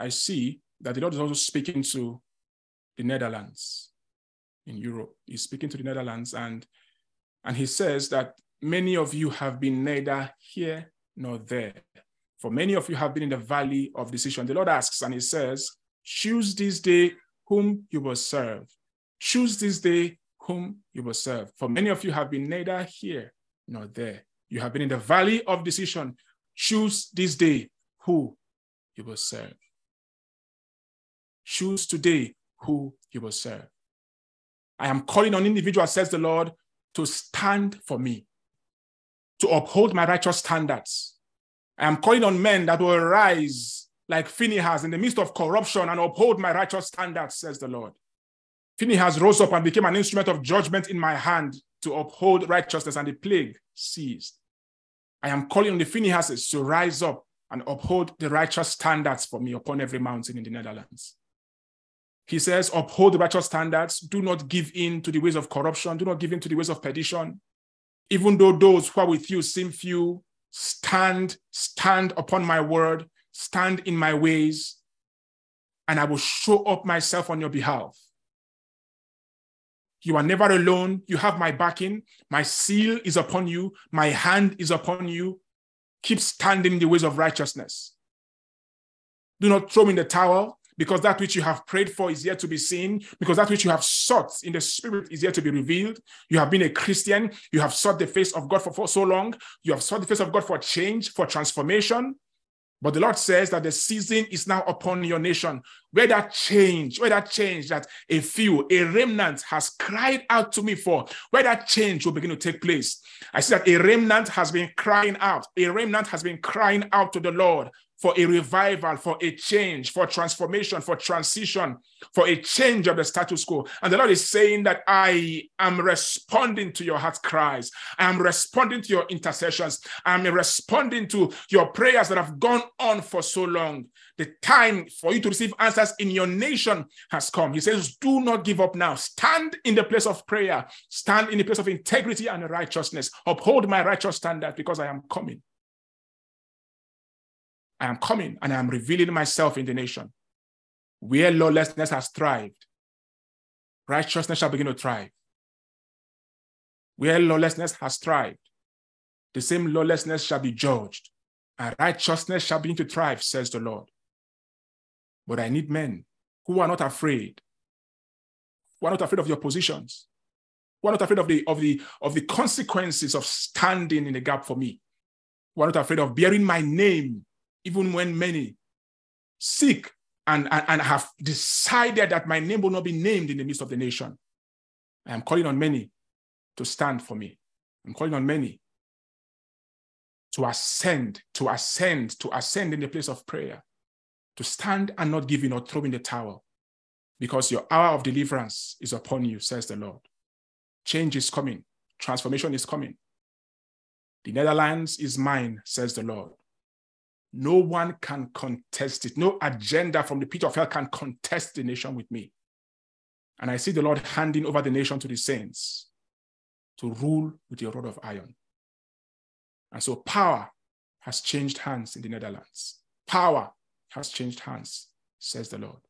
I see that the Lord is also speaking to the Netherlands in Europe. He's speaking to the Netherlands, and, and he says that many of you have been neither here nor there. For many of you have been in the valley of decision. The Lord asks, and he says, Choose this day whom you will serve. Choose this day whom you will serve. For many of you have been neither here nor there. You have been in the valley of decision. Choose this day who you will serve. Choose today who you will serve. I am calling on individuals, says the Lord, to stand for me, to uphold my righteous standards. I am calling on men that will rise like Phinehas in the midst of corruption and uphold my righteous standards, says the Lord. Phinehas rose up and became an instrument of judgment in my hand to uphold righteousness, and the plague ceased. I am calling on the Phinehas to rise up and uphold the righteous standards for me upon every mountain in the Netherlands. He says, uphold the righteous standards. Do not give in to the ways of corruption. Do not give in to the ways of perdition. Even though those who are with you seem few, stand, stand upon my word, stand in my ways, and I will show up myself on your behalf. You are never alone. You have my backing. My seal is upon you. My hand is upon you. Keep standing in the ways of righteousness. Do not throw me in the towel because that which you have prayed for is yet to be seen, because that which you have sought in the spirit is yet to be revealed. You have been a Christian, you have sought the face of God for, for so long, you have sought the face of God for change, for transformation. But the Lord says that the season is now upon your nation. Where that change, where that change that a few, a remnant has cried out to me for, where that change will begin to take place. I see that a remnant has been crying out. A remnant has been crying out to the Lord for a revival, for a change, for transformation, for transition, for a change of the status quo. And the Lord is saying that I am responding to your heart cries. I am responding to your intercessions. I am responding to your prayers that have gone on for so long. The time for you to receive answers in your nation has come. He says, Do not give up now. Stand in the place of prayer, stand in the place of integrity and righteousness. Uphold my righteous standard because I am coming. I am coming and I am revealing myself in the nation. Where lawlessness has thrived, righteousness shall begin to thrive. Where lawlessness has thrived, the same lawlessness shall be judged, and righteousness shall begin to thrive, says the Lord. But I need men who are not afraid, who are not afraid of your positions, who are not afraid of the, of the, of the consequences of standing in the gap for me, who are not afraid of bearing my name even when many seek and, and, and have decided that my name will not be named in the midst of the nation. I am calling on many to stand for me. I'm calling on many to ascend, to ascend, to ascend in the place of prayer, to stand and not give in or throw in the towel, because your hour of deliverance is upon you, says the Lord. Change is coming, transformation is coming. The Netherlands is mine, says the Lord. No one can contest it. No agenda from the pit of hell can contest the nation with me. And I see the Lord handing over the nation to the saints to rule with a rod of iron. And so power has changed hands in the Netherlands. Power has changed hands, says the Lord.